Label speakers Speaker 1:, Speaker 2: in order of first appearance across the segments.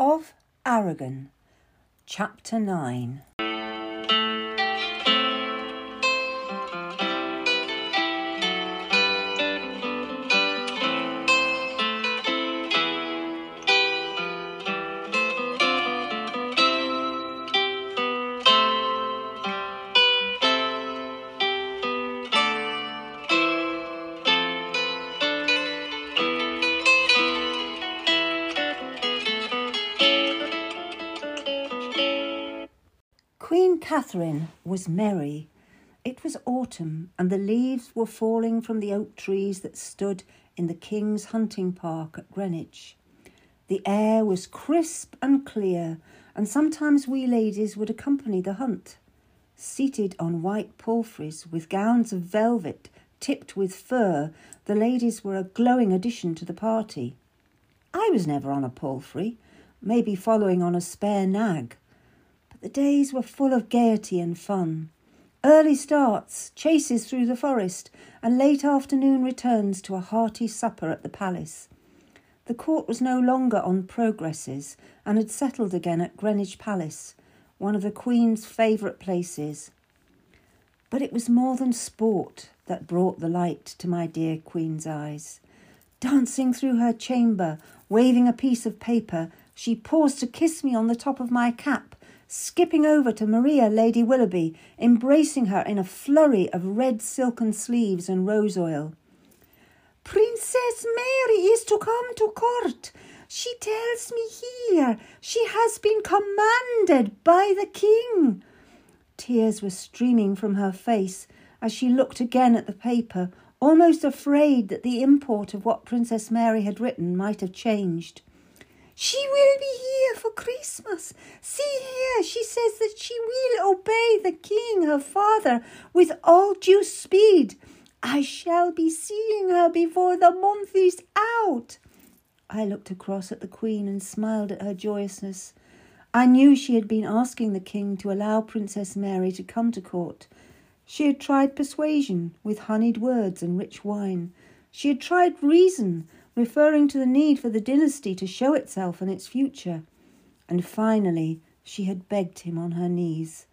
Speaker 1: of Aragon, Chapter 9. Was merry. It was autumn, and the leaves were falling from the oak trees that stood in the King's hunting park at Greenwich. The air was crisp and clear, and sometimes we ladies would accompany the hunt. Seated on white palfreys with gowns of velvet tipped with fur, the ladies were a glowing addition to the party. I was never on a palfrey, maybe following on a spare nag the days were full of gaiety and fun. Early starts, chases through the forest, and late afternoon returns to a hearty supper at the palace. The court was no longer on progresses and had settled again at Greenwich Palace, one of the Queen's favourite places. But it was more than sport that brought the light to my dear Queen's eyes. Dancing through her chamber, waving a piece of paper, she paused to kiss me on the top of my cap skipping over to Maria Lady Willoughby, embracing her in a flurry of red silken sleeves and rose oil. Princess Mary is to come to court. She tells me here she has been commanded by the king. Tears were streaming from her face as she looked again at the paper, almost afraid that the import of what Princess Mary had written might have changed. She will be here for Christmas. See here, she says that she will obey the king, her father, with all due speed. I shall be seeing her before the month is out. I looked across at the queen and smiled at her joyousness. I knew she had been asking the king to allow Princess Mary to come to court. She had tried persuasion with honeyed words and rich wine. She had tried reason referring to the need for the dynasty to show itself and its future. And finally, she had begged him on her knees.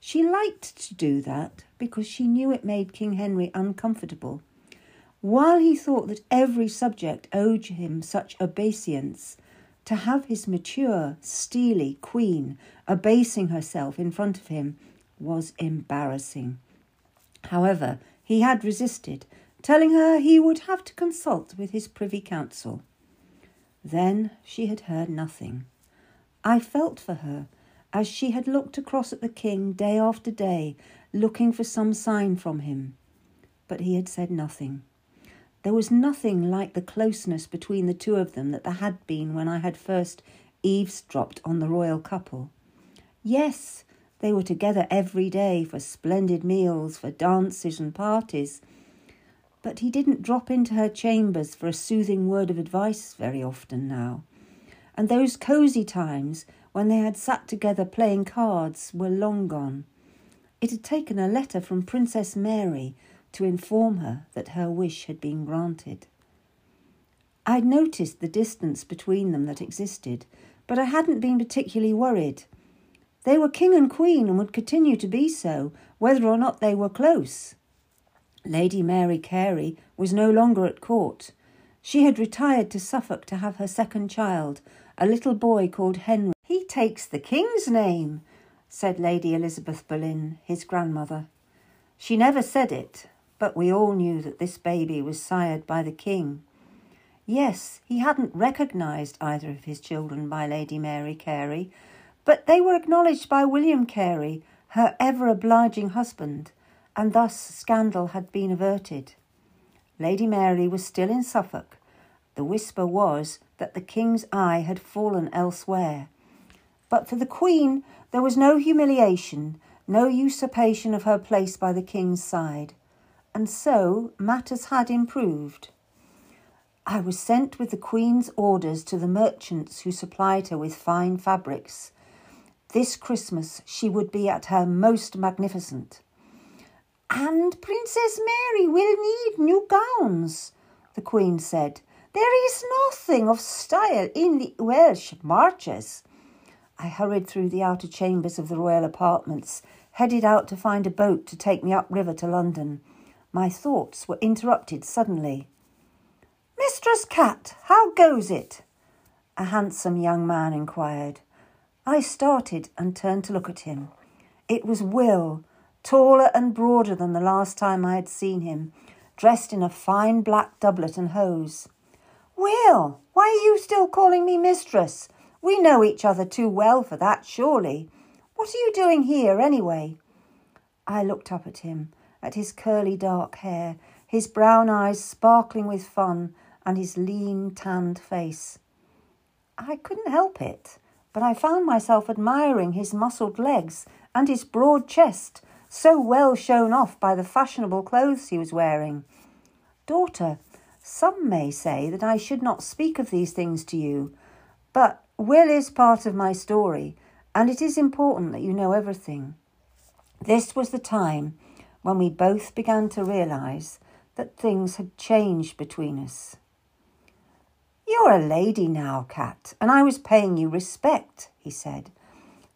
Speaker 1: She liked to do that because she knew it made King Henry uncomfortable. While he thought that every subject owed him such obeisance, to have his mature, steely queen abasing herself in front of him was embarrassing. However, he had resisted telling her he would have to consult with his privy council. Then she had heard nothing. I felt for her as she had looked across at the king day after day, looking for some sign from him. But he had said nothing. There was nothing like the closeness between the two of them that there had been when I had first eavesdropped on the royal couple. Yes, they were together every day for splendid meals, for dances and parties, but he didn't drop into her chambers for a soothing word of advice very often now. And those cosy times when they had sat together playing cards were long gone. It had taken a letter from Princess Mary to inform her that her wish had been granted. I'd noticed the distance between them that existed, but I hadn't been particularly worried. They were king and queen and would continue to be so, whether or not they were close. Lady Mary Carey was no longer at court. She had retired to Suffolk to have her second child, a little boy called Henry. He takes the king's name, said Lady Elizabeth Boleyn, his grandmother. She never said it, but we all knew that this baby was sired by the king. Yes, he hadn't recognised either of his children by Lady Mary Carey, but they were acknowledged by William Carey, her ever obliging husband and thus scandal had been averted. Lady Mary was still in Suffolk. The whisper was that the king's eye had fallen elsewhere. But for the queen, there was no humiliation, no usurpation of her place by the king's side. And so matters had improved. I was sent with the Queen's orders to the merchants who supplied her with fine fabrics. This Christmas she would be at her most magnificent. And Princess Mary will need new gowns, the Queen said. There is nothing of style in the Welsh marches. I hurried through the outer chambers of the royal apartments, headed out to find a boat to take me upriver to London. My thoughts were interrupted suddenly. Mistress Kat, how goes it? A handsome young man inquired. I started and turned to look at him. It was Will, taller and broader than the last time I had seen him, dressed in a fine black doublet and hose. Will, why are you still calling me mistress? We know each other too well for that, surely. What are you doing here, anyway? I looked up at him, at his curly dark hair, his brown eyes sparkling with fun, and his lean, tanned face. I couldn't help it, but I found myself admiring his muscled legs and his broad chest, so well shown off by the fashionable clothes he was wearing. Daughter, some may say that I should not speak of these things to you, but Will is part of my story, and it is important that you know everything. This was the time when we both began to realise that things had changed between us. You're a lady now, Kat, and I was paying you respect, he said.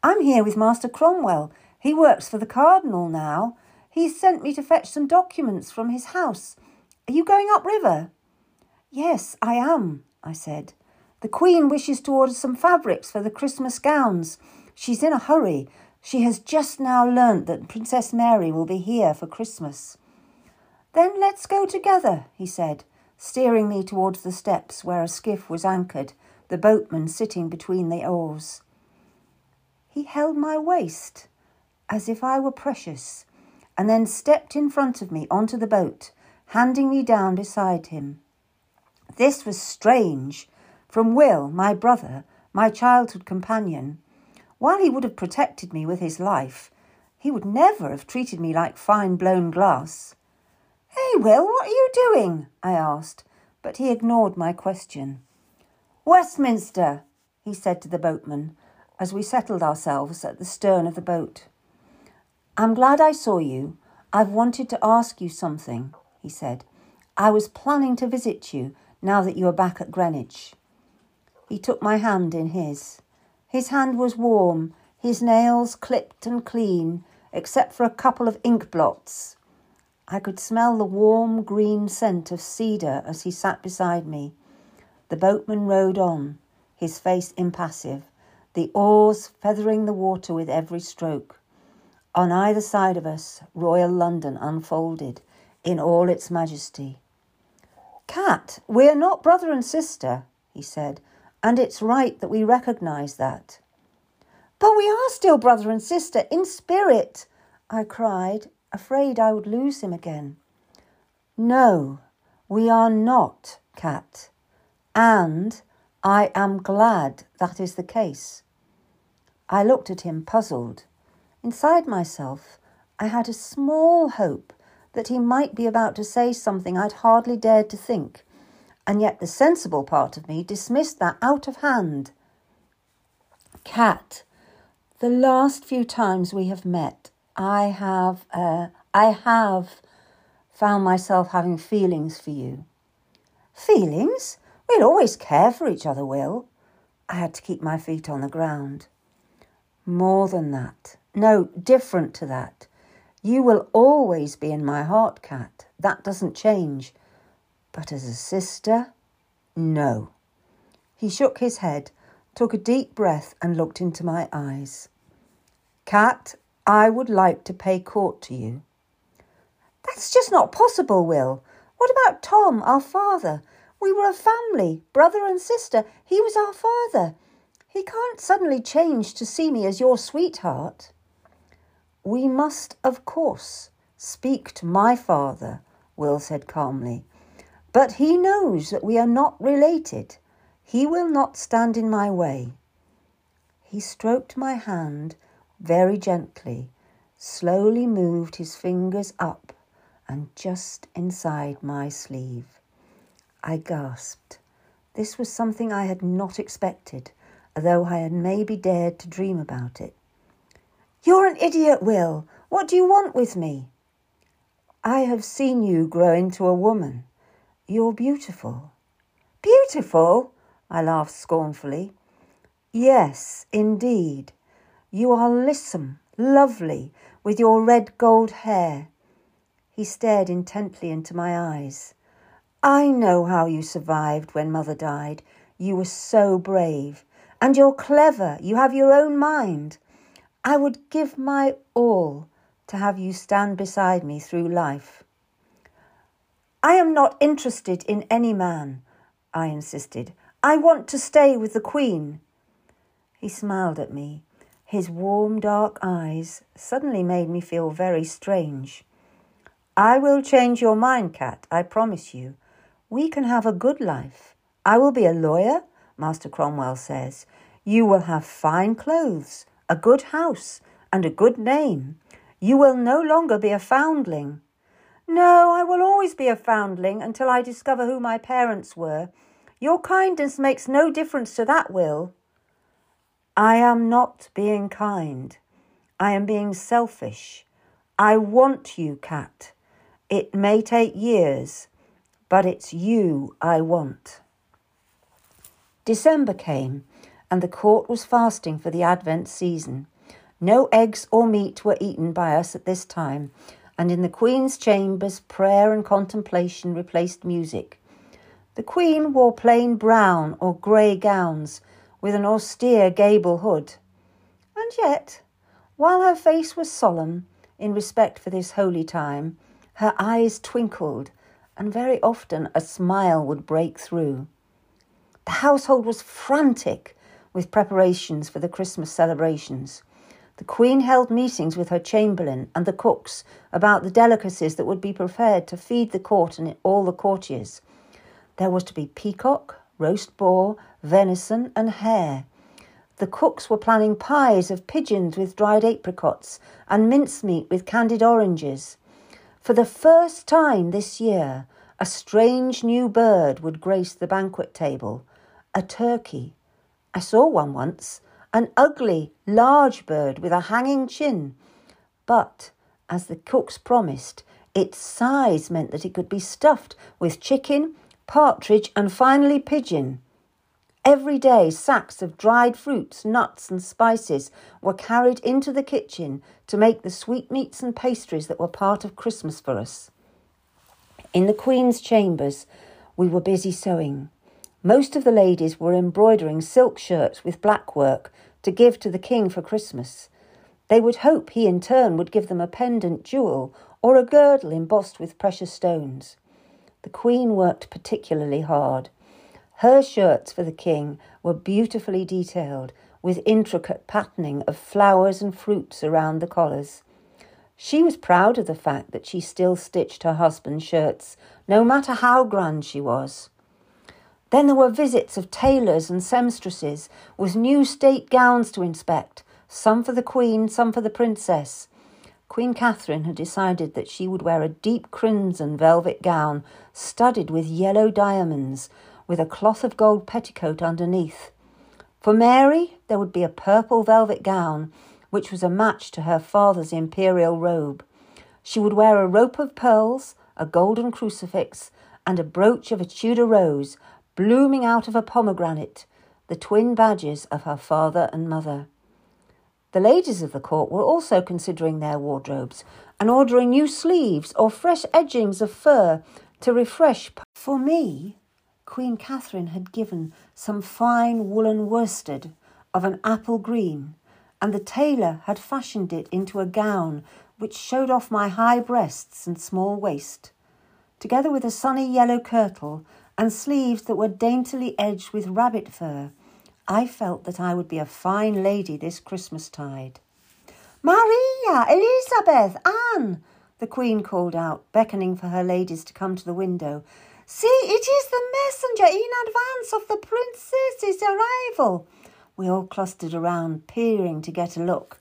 Speaker 1: I'm here with Master Cromwell. He works for the Cardinal now. He's sent me to fetch some documents from his house. Are you going upriver? Yes, I am, I said. The Queen wishes to order some fabrics for the Christmas gowns. She's in a hurry. She has just now learnt that Princess Mary will be here for Christmas. Then let's go together, he said, steering me towards the steps where a skiff was anchored, the boatman sitting between the oars. He held my waist as if I were precious, and then stepped in front of me onto the boat, handing me down beside him. This was strange from Will, my brother, my childhood companion. While he would have protected me with his life, he would never have treated me like fine blown glass. Hey, Will, what are you doing? I asked, but he ignored my question. Westminster, he said to the boatman as we settled ourselves at the stern of the boat. I'm glad I saw you. I've wanted to ask you something, he said. I was planning to visit you now that you are back at Greenwich. He took my hand in his. His hand was warm, his nails clipped and clean, except for a couple of ink blots. I could smell the warm green scent of cedar as he sat beside me. The boatman rowed on, his face impassive, the oars feathering the water with every stroke. On either side of us, Royal London unfolded in all its majesty. Kat, we're not brother and sister, he said, and it's right that we recognise that. But we are still brother and sister in spirit, I cried, afraid I would lose him again. No, we are not, Kat, and I am glad that is the case. I looked at him puzzled. Inside myself, I had a small hope that he might be about to say something I'd hardly dared to think, and yet the sensible part of me dismissed that out of hand. Kat, the last few times we have met, I have, uh, I have found myself having feelings for you. Feelings? We'll always care for each other, Will. I had to keep my feet on the ground. More than that. No, different to that. You will always be in my heart, Kat. That doesn't change. But as a sister, no. He shook his head, took a deep breath, and looked into my eyes. Kat, I would like to pay court to you. That's just not possible, Will. What about Tom, our father? We were a family, brother and sister. He was our father. He can't suddenly change to see me as your sweetheart. We must, of course, speak to my father, Will said calmly. But he knows that we are not related. He will not stand in my way. He stroked my hand very gently, slowly moved his fingers up and just inside my sleeve. I gasped. This was something I had not expected, though I had maybe dared to dream about it. You're an idiot, Will. What do you want with me? I have seen you grow into a woman. You're beautiful. Beautiful? I laughed scornfully. Yes, indeed. You are lissom, lovely, with your red gold hair. He stared intently into my eyes. I know how you survived when mother died. You were so brave. And you're clever. You have your own mind. I would give my all to have you stand beside me through life. I am not interested in any man, I insisted. I want to stay with the Queen. He smiled at me. His warm dark eyes suddenly made me feel very strange. I will change your mind, Kat, I promise you. We can have a good life. I will be a lawyer, Master Cromwell says. You will have fine clothes, a good house, and a good name. You will no longer be a foundling. No, I will always be a foundling until I discover who my parents were. Your kindness makes no difference to that will. I am not being kind. I am being selfish. I want you, Kat. It may take years, but it's you I want. December came, and the court was fasting for the Advent season. No eggs or meat were eaten by us at this time, and in the Queen's chambers, prayer and contemplation replaced music. The Queen wore plain brown or grey gowns with an austere gable hood. And yet, while her face was solemn in respect for this holy time, her eyes twinkled, and very often a smile would break through. The household was frantic with preparations for the Christmas celebrations. The Queen held meetings with her chamberlain and the cooks about the delicacies that would be prepared to feed the court and all the courtiers. There was to be peacock, roast boar, venison, and hare. The cooks were planning pies of pigeons with dried apricots and mincemeat with candied oranges. For the first time this year, a strange new bird would grace the banquet table a turkey. I saw one once, an ugly, large bird with a hanging chin. But, as the cooks promised, its size meant that it could be stuffed with chicken, partridge, and finally pigeon. Every day, sacks of dried fruits, nuts, and spices were carried into the kitchen to make the sweetmeats and pastries that were part of Christmas for us. In the Queen's chambers, we were busy sewing. Most of the ladies were embroidering silk shirts with black work to give to the King for Christmas. They would hope he in turn would give them a pendant jewel or a girdle embossed with precious stones. The Queen worked particularly hard. Her shirts for the king were beautifully detailed, with intricate patterning of flowers and fruits around the collars. She was proud of the fact that she still stitched her husband's shirts, no matter how grand she was. Then there were visits of tailors and seamstresses with new state gowns to inspect, some for the Queen, some for the Princess. Queen Catherine had decided that she would wear a deep crimson velvet gown studded with yellow diamonds, with a cloth of gold petticoat underneath. For Mary, there would be a purple velvet gown, which was a match to her father's imperial robe. She would wear a rope of pearls, a golden crucifix, and a brooch of a Tudor rose, blooming out of a pomegranate, the twin badges of her father and mother. The ladies of the court were also considering their wardrobes and ordering new sleeves or fresh edgings of fur to refresh. For me, Queen Catherine had given some fine woollen worsted of an apple green, and the tailor had fashioned it into a gown which showed off my high breasts and small waist, together with a sunny yellow kirtle and sleeves that were daintily edged with rabbit fur. I felt that I would be a fine lady this Christmas tide. Maria, Elizabeth, Anne, the Queen called out, beckoning for her ladies to come to the window See, it is the messenger in advance of the princess's arrival. We all clustered around, peering to get a look.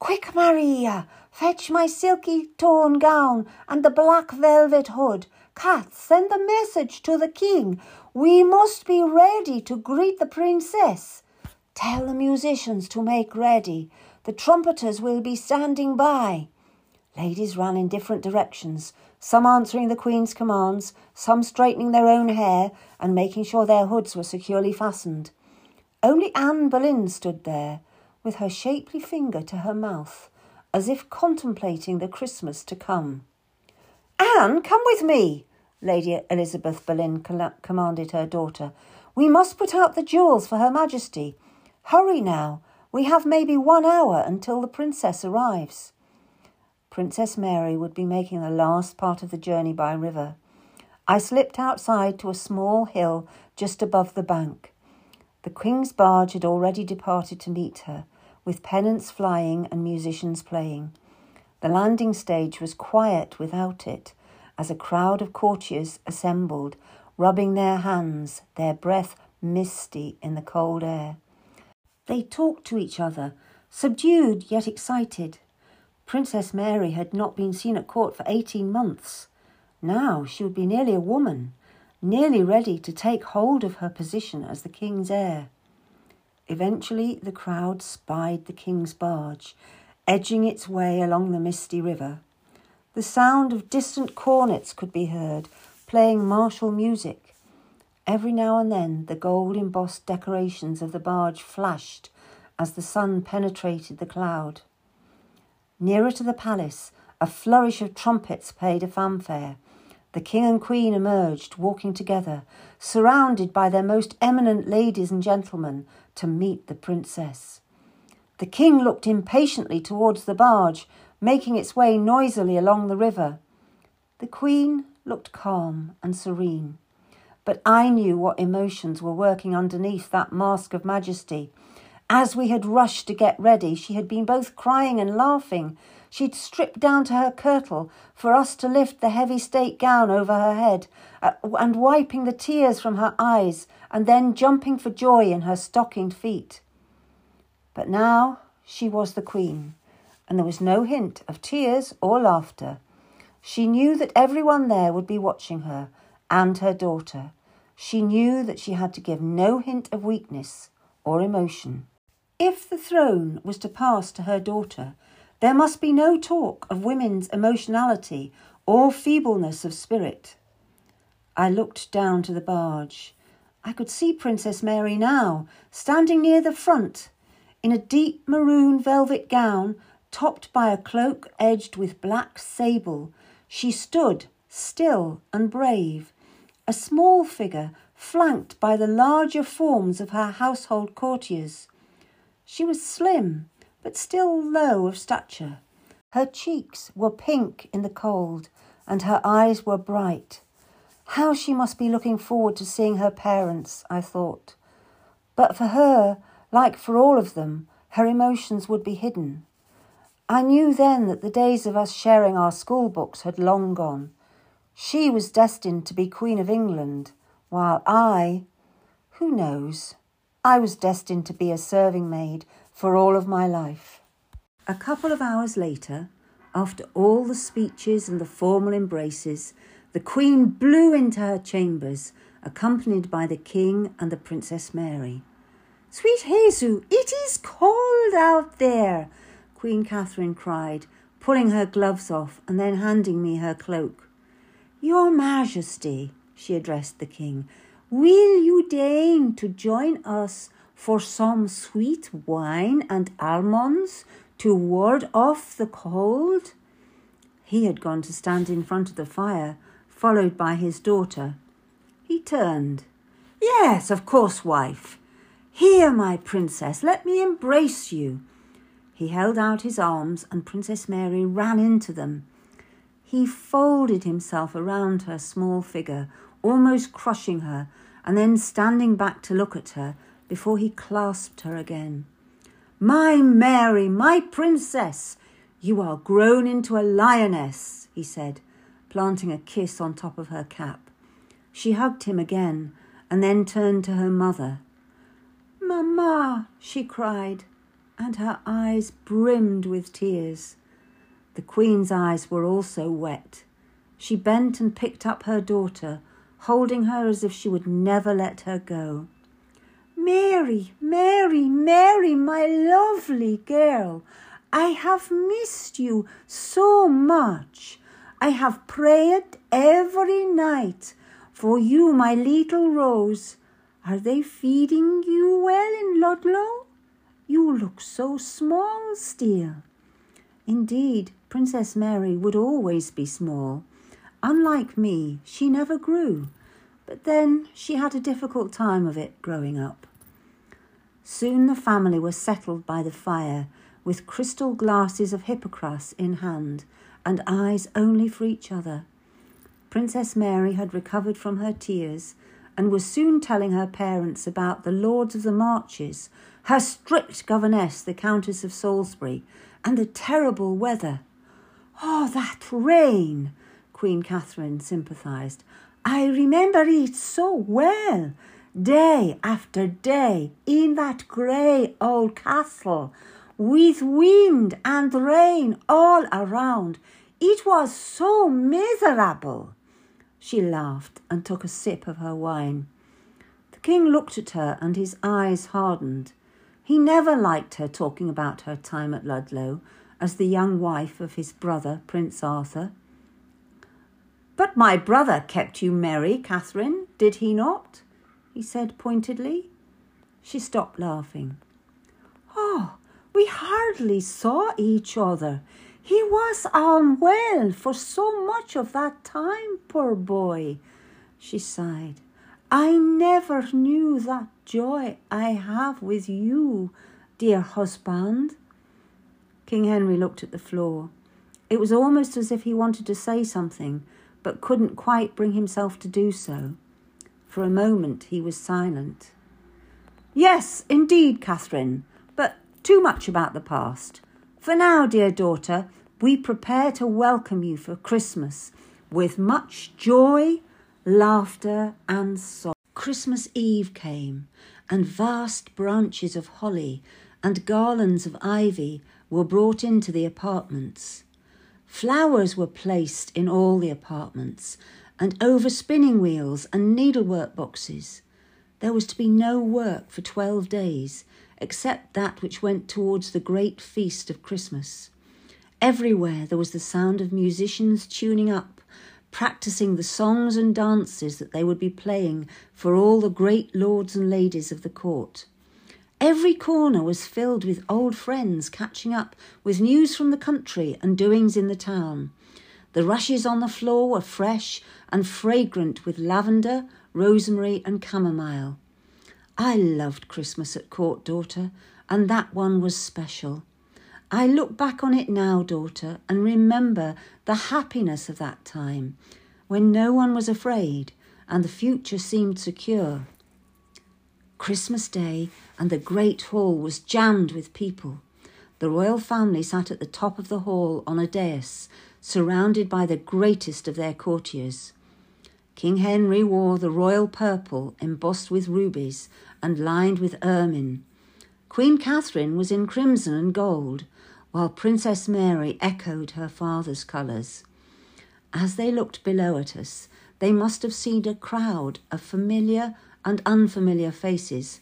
Speaker 1: Quick, Maria, fetch my silky torn gown and the black velvet hood. Kat, send the message to the king. We must be ready to greet the princess. Tell the musicians to make ready. The trumpeters will be standing by. Ladies ran in different directions. some answering the Queen's commands, some straightening their own hair and making sure their hoods were securely fastened. Only Anne Boleyn stood there, with her shapely finger to her mouth, as if contemplating the Christmas to come. Anne, come with me, Lady Elizabeth Boleyn commanded her daughter. We must put out the jewels for Her Majesty. Hurry now. We have maybe one hour until the Princess arrives. Princess Mary would be making the last part of the journey by river. I slipped outside to a small hill just above the bank. The Queen's barge had already departed to meet her, with pennants flying and musicians playing. The landing stage was quiet without it, as a crowd of courtiers assembled, rubbing their hands, their breath misty in the cold air. They talked to each other, subdued yet excited. Princess Mary had not been seen at court for eighteen months. Now she would be nearly a woman, nearly ready to take hold of her position as the king's heir. Eventually, the crowd spied the king's barge, edging its way along the misty river. The sound of distant cornets could be heard, playing martial music. Every now and then, the gold embossed decorations of the barge flashed as the sun penetrated the cloud. Nearer to the palace, a flourish of trumpets paid a fanfare. The king and queen emerged, walking together, surrounded by their most eminent ladies and gentlemen, to meet the princess. The king looked impatiently towards the barge, making its way noisily along the river. The queen looked calm and serene, but I knew what emotions were working underneath that mask of majesty. As we had rushed to get ready, she had been both crying and laughing. She'd stripped down to her kirtle for us to lift the heavy state gown over her head, uh, and wiping the tears from her eyes, and then jumping for joy in her stockinged feet. But now she was the queen, and there was no hint of tears or laughter. She knew that everyone there would be watching her and her daughter. She knew that she had to give no hint of weakness or emotion. If the throne was to pass to her daughter, there must be no talk of women's emotionality or feebleness of spirit. I looked down to the barge. I could see Princess Mary now, standing near the front, in a deep maroon velvet gown topped by a cloak edged with black sable. She stood, still and brave, a small figure flanked by the larger forms of her household courtiers. She was slim, but still low of stature. Her cheeks were pink in the cold, and her eyes were bright. How she must be looking forward to seeing her parents, I thought. But for her, like for all of them, her emotions would be hidden. I knew then that the days of us sharing our school books had long gone. She was destined to be Queen of England, while I, who knows, I was destined to be a serving maid for all of my life. A couple of hours later, after all the speeches and the formal embraces, the Queen blew into her chambers, accompanied by the King and the Princess Mary. Sweet Jesu, it is cold out there, Queen Catherine cried, pulling her gloves off and then handing me her cloak. Your Majesty, she addressed the King, will you deign to join us for some sweet wine and almonds to ward off the cold? He had gone to stand in front of the fire, followed by his daughter. He turned. Yes, of course, wife. Here, my princess, let me embrace you. He held out his arms, and Princess Mary ran into them. He folded himself around her small figure, almost crushing her, and then standing back to look at her, before he clasped her again. My Mary, my princess, you are grown into a lioness, he said, planting a kiss on top of her cap. She hugged him again and then turned to her mother. Mamma, she cried, and her eyes brimmed with tears. The Queen's eyes were also wet. She bent and picked up her daughter, holding her as if she would never let her go. Mary, Mary, Mary, my lovely girl, I have missed you so much. I have prayed every night for you, my little rose. Are they feeding you well in Ludlow? You look so small still. Indeed, Princess Mary would always be small. Unlike me, she never grew. But then she had a difficult time of it growing up. Soon the family were settled by the fire, with crystal glasses of hippocras in hand and eyes only for each other. Princess Mary had recovered from her tears and was soon telling her parents about the Lords of the Marches, her strict governess, the Countess of Salisbury, and the terrible weather. Oh, that rain! Queen Catherine sympathised. I remember it so well. Day after day in that grey old castle, with wind and rain all around. It was so miserable. She laughed and took a sip of her wine. The king looked at her and his eyes hardened. He never liked her talking about her time at Ludlow as the young wife of his brother, Prince Arthur. But my brother kept you merry, Catherine, did he not? he said pointedly. She stopped laughing. Oh, we hardly saw each other. He was unwell for so much of that time, poor boy. She sighed. I never knew that joy I have with you, dear husband. King Henry looked at the floor. It was almost as if he wanted to say something, but couldn't quite bring himself to do so. For a moment he was silent. Yes, indeed, Catherine, but too much about the past. For now, dear daughter, we prepare to welcome you for Christmas with much joy, laughter, and song. Christmas Eve came, and vast branches of holly and garlands of ivy were brought into the apartments. Flowers were placed in all the apartments, and over spinning wheels and needlework boxes. There was to be no work for twelve days, except that which went towards the great feast of Christmas. Everywhere there was the sound of musicians tuning up, practicing the songs and dances that they would be playing for all the great lords and ladies of the court. Every corner was filled with old friends catching up with news from the country and doings in the town. The rushes on the floor were fresh and fragrant with lavender, rosemary, and chamomile. I loved Christmas at court, daughter, and that one was special. I look back on it now, daughter, and remember the happiness of that time when no one was afraid and the future seemed secure. Christmas Day, and the great hall was jammed with people. The royal family sat at the top of the hall on a dais, surrounded by the greatest of their courtiers. King Henry wore the royal purple embossed with rubies and lined with ermine. Queen Catherine was in crimson and gold, while Princess Mary echoed her father's colours. As they looked below at us, they must have seen a crowd of familiar and unfamiliar faces,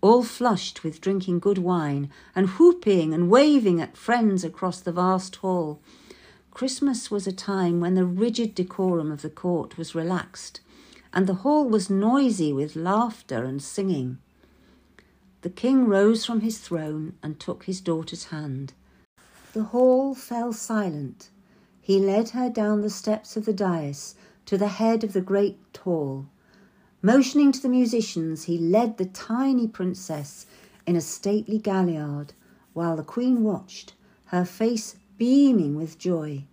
Speaker 1: all flushed with drinking good wine and whooping and waving at friends across the vast hall. Christmas was a time when the rigid decorum of the court was relaxed, and the hall was noisy with laughter and singing. The king rose from his throne and took his daughter's hand. The hall fell silent. He led her down the steps of the dais to the head of the great hall. Motioning to the musicians, he led the tiny princess in a stately galliard, while the queen watched, her face beaming with joy.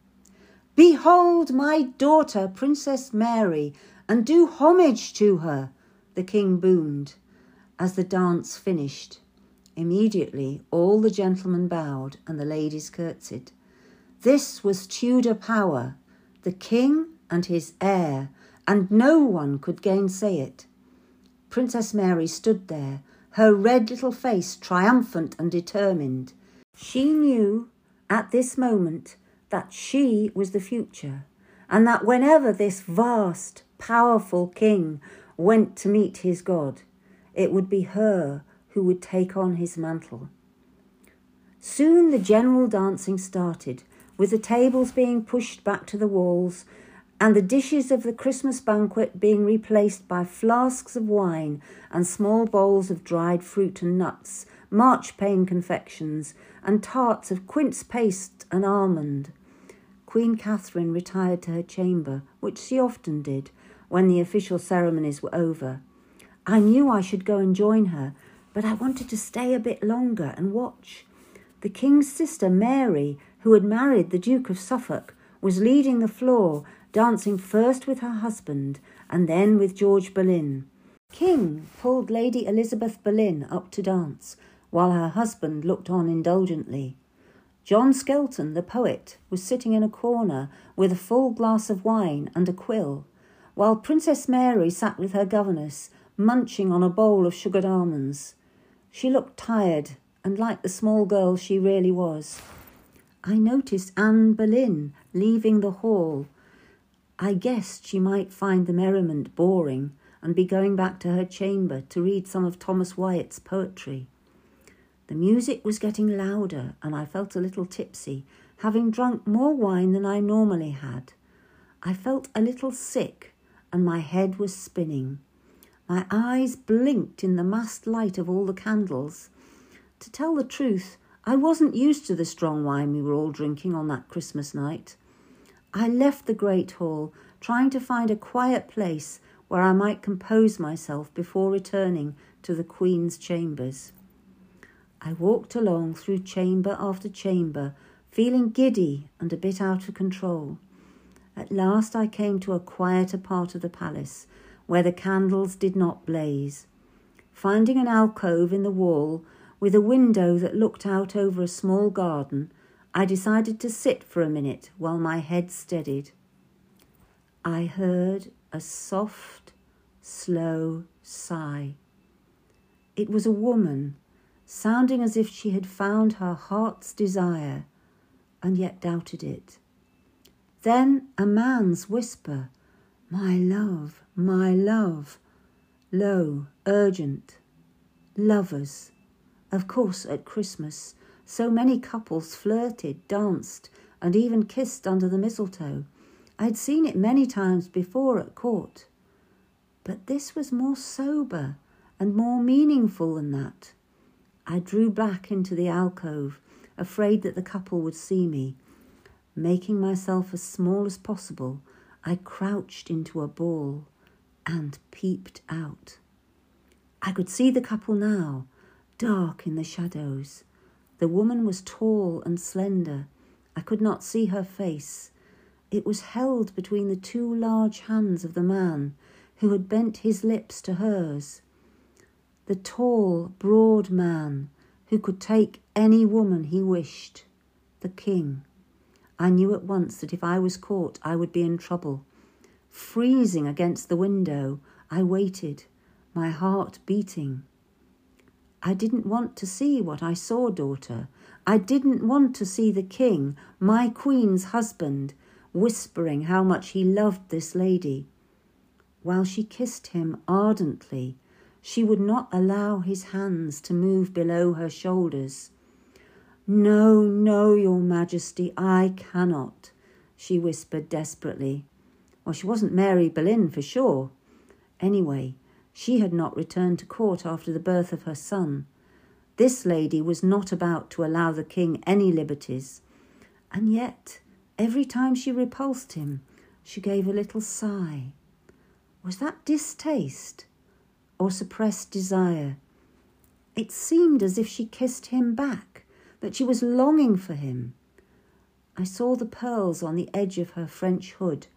Speaker 1: Behold my daughter, Princess Mary, and do homage to her, the king boomed. As the dance finished, immediately all the gentlemen bowed and the ladies curtsied. This was Tudor power, the king and his heir and no one could gainsay it. Princess Mary stood there, her red little face triumphant and determined. She knew at this moment that she was the future, and that whenever this vast, powerful king went to meet his God, it would be her who would take on his mantle. Soon the general dancing started, with the tables being pushed back to the walls and the dishes of the Christmas banquet being replaced by flasks of wine and small bowls of dried fruit and nuts, marchpane confections, and tarts of quince paste and almond. Queen Catherine retired to her chamber, which she often did when the official ceremonies were over. I knew I should go and join her, but I wanted to stay a bit longer and watch. The king's sister Mary, who had married the Duke of Suffolk, was leading the floor dancing first with her husband and then with George Boleyn. King pulled Lady Elizabeth Boleyn up to dance, while her husband looked on indulgently. John Skelton, the poet, was sitting in a corner with a full glass of wine and a quill, while Princess Mary sat with her governess, munching on a bowl of sugared almonds. She looked tired and like the small girl she really was. I noticed Anne Boleyn leaving the hall I guessed she might find the merriment boring and be going back to her chamber to read some of Thomas Wyatt's poetry. The music was getting louder, and I felt a little tipsy, having drunk more wine than I normally had. I felt a little sick, and my head was spinning. My eyes blinked in the massed light of all the candles. To tell the truth, I wasn't used to the strong wine we were all drinking on that Christmas night. I left the great hall, trying to find a quiet place where I might compose myself before returning to the Queen's chambers. I walked along through chamber after chamber, feeling giddy and a bit out of control. At last I came to a quieter part of the palace, where the candles did not blaze. Finding an alcove in the wall with a window that looked out over a small garden, I decided to sit for a minute while my head steadied. I heard a soft, slow sigh. It was a woman, sounding as if she had found her heart's desire and yet doubted it. Then a man's whisper, My love, my love, low, urgent. Lovers, of course, at Christmas so many couples flirted, danced, and even kissed under the mistletoe. I had seen it many times before at court. But this was more sober and more meaningful than that. I drew back into the alcove, afraid that the couple would see me. Making myself as small as possible, I crouched into a ball and peeped out. I could see the couple now, dark in the shadows. The woman was tall and slender. I could not see her face. It was held between the two large hands of the man who had bent his lips to hers. The tall, broad man who could take any woman he wished. The king. I knew at once that if I was caught, I would be in trouble. Freezing against the window, I waited, my heart beating. I didn't want to see what I saw, daughter. I didn't want to see the king, my queen's husband, whispering how much he loved this lady. While she kissed him ardently, she would not allow his hands to move below her shoulders. No, no, your majesty, I cannot, she whispered desperately. Well, she wasn't Mary Boleyn for sure. Anyway, she had not returned to court after the birth of her son. This lady was not about to allow the king any liberties. And yet, every time she repulsed him, she gave a little sigh. Was that distaste or suppressed desire? It seemed as if she kissed him back, that she was longing for him. I saw the pearls on the edge of her French hood,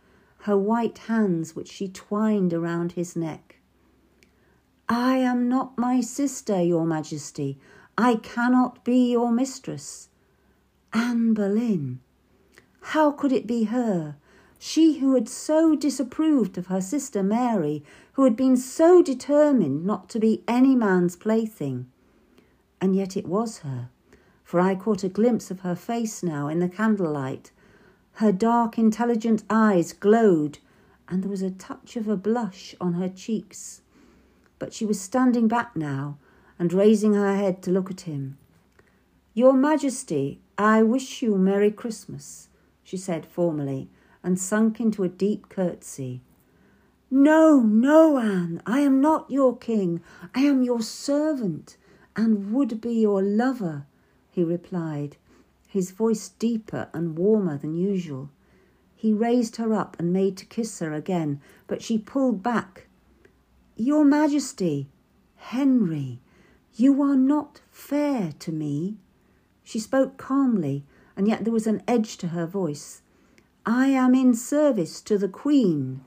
Speaker 1: her white hands which she twined around his neck. I am not my sister, your majesty. I cannot be your mistress. Anne Boleyn. How could it be her? She who had so disapproved of her sister Mary, who had been so determined not to be any man's plaything. And yet it was her, for I caught a glimpse of her face now in the candlelight. Her dark, intelligent eyes glowed, and there was a touch of a blush on her cheeks but she was standing back now and raising her head to look at him. Your Majesty, I wish you Merry Christmas. she said formally, and sunk into a deep curtsy. No, no, Anne, I am not your king. I am your servant and would be your lover, he replied, his voice deeper and warmer than usual. He raised her up and made to kiss her again, but she pulled back. Your Majesty, Henry, you are not fair to me. She spoke calmly, and yet there was an edge to her voice. I am in service to the Queen.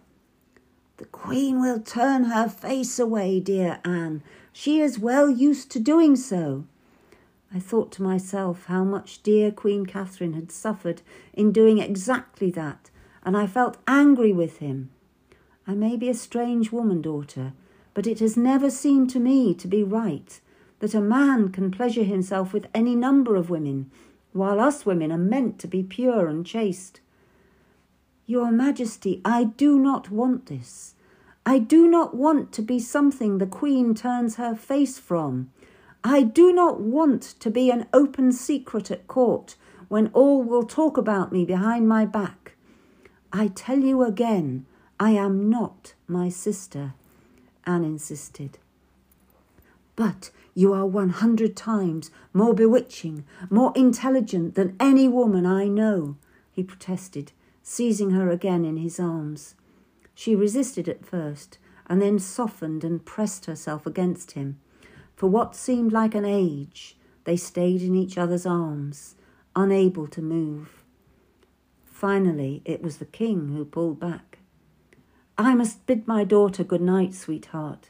Speaker 1: The Queen will turn her face away, dear Anne. She is well used to doing so. I thought to myself how much dear Queen Catherine had suffered in doing exactly that, and I felt angry with him. I may be a strange woman, daughter, but it has never seemed to me to be right that a man can pleasure himself with any number of women, while us women are meant to be pure and chaste. Your Majesty, I do not want this. I do not want to be something the Queen turns her face from. I do not want to be an open secret at court when all will talk about me behind my back. I tell you again, I am not my sister, Anne insisted. But you are one hundred times more bewitching, more intelligent than any woman I know, he protested, seizing her again in his arms. She resisted at first, and then softened and pressed herself against him. For what seemed like an age, they stayed in each other's arms, unable to move. Finally, it was the king who pulled back. I must bid my daughter good night, sweetheart.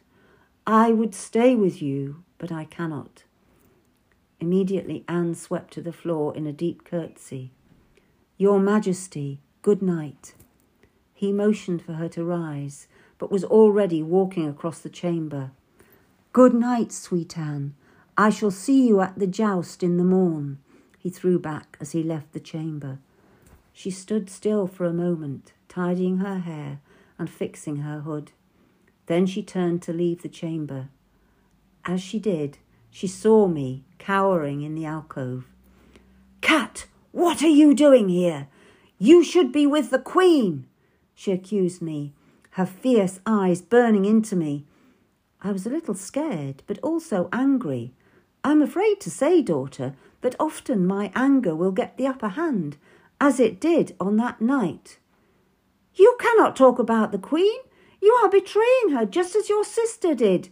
Speaker 1: I would stay with you, but I cannot. Immediately Anne swept to the floor in a deep curtsy. Your Majesty, Good night. He motioned for her to rise, but was already walking across the chamber. Good night, sweet Anne. I shall see you at the joust in the morn, he threw back as he left the chamber. She stood still for a moment, tidying her hair and fixing her hood. Then she turned to leave the chamber. As she did, she saw me cowering in the alcove. Kat, what are you doing here? You should be with the Queen, she accused me, her fierce eyes burning into me. I was a little scared, but also angry. I'm afraid to say, daughter, that often my anger will get the upper hand, as it did on that night. You cannot talk about the Queen. You are betraying her just as your sister did.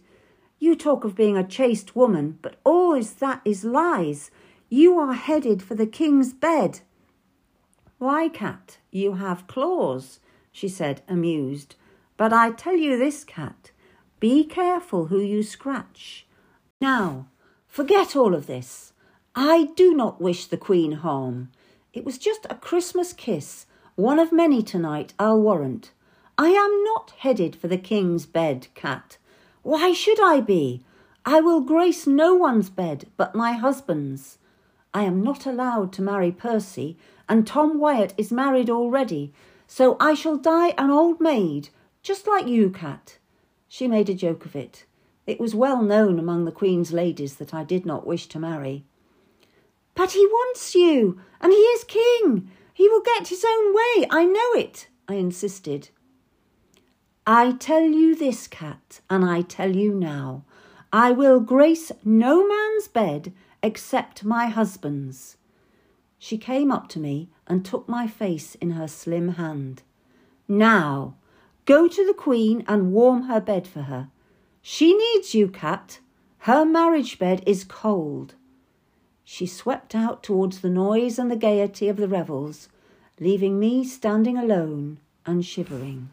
Speaker 1: You talk of being a chaste woman, but all is that is lies. You are headed for the King's bed. Why, Kat, you have claws, she said, amused. But I tell you this, Kat, be careful who you scratch. Now, forget all of this. I do not wish the Queen harm. It was just a Christmas kiss, one of many tonight, I'll warrant. I am not headed for the King's bed, Kat. Why should I be? I will grace no one's bed but my husband's. I am not allowed to marry Percy, and Tom Wyatt is married already, so I shall die an old maid, just like you, Kat. She made a joke of it. It was well known among the Queen's ladies that I did not wish to marry. But he wants you, and he is king. He will get his own way, I know it, I insisted. I tell you this, Kat, and I tell you now, I will grace no man's bed except my husband's. She came up to me and took my face in her slim hand. Now, go to the Queen and warm her bed for her. She needs you, Kat. Her marriage bed is cold. She swept out towards the noise and the gaiety of the revels, leaving me standing alone and shivering.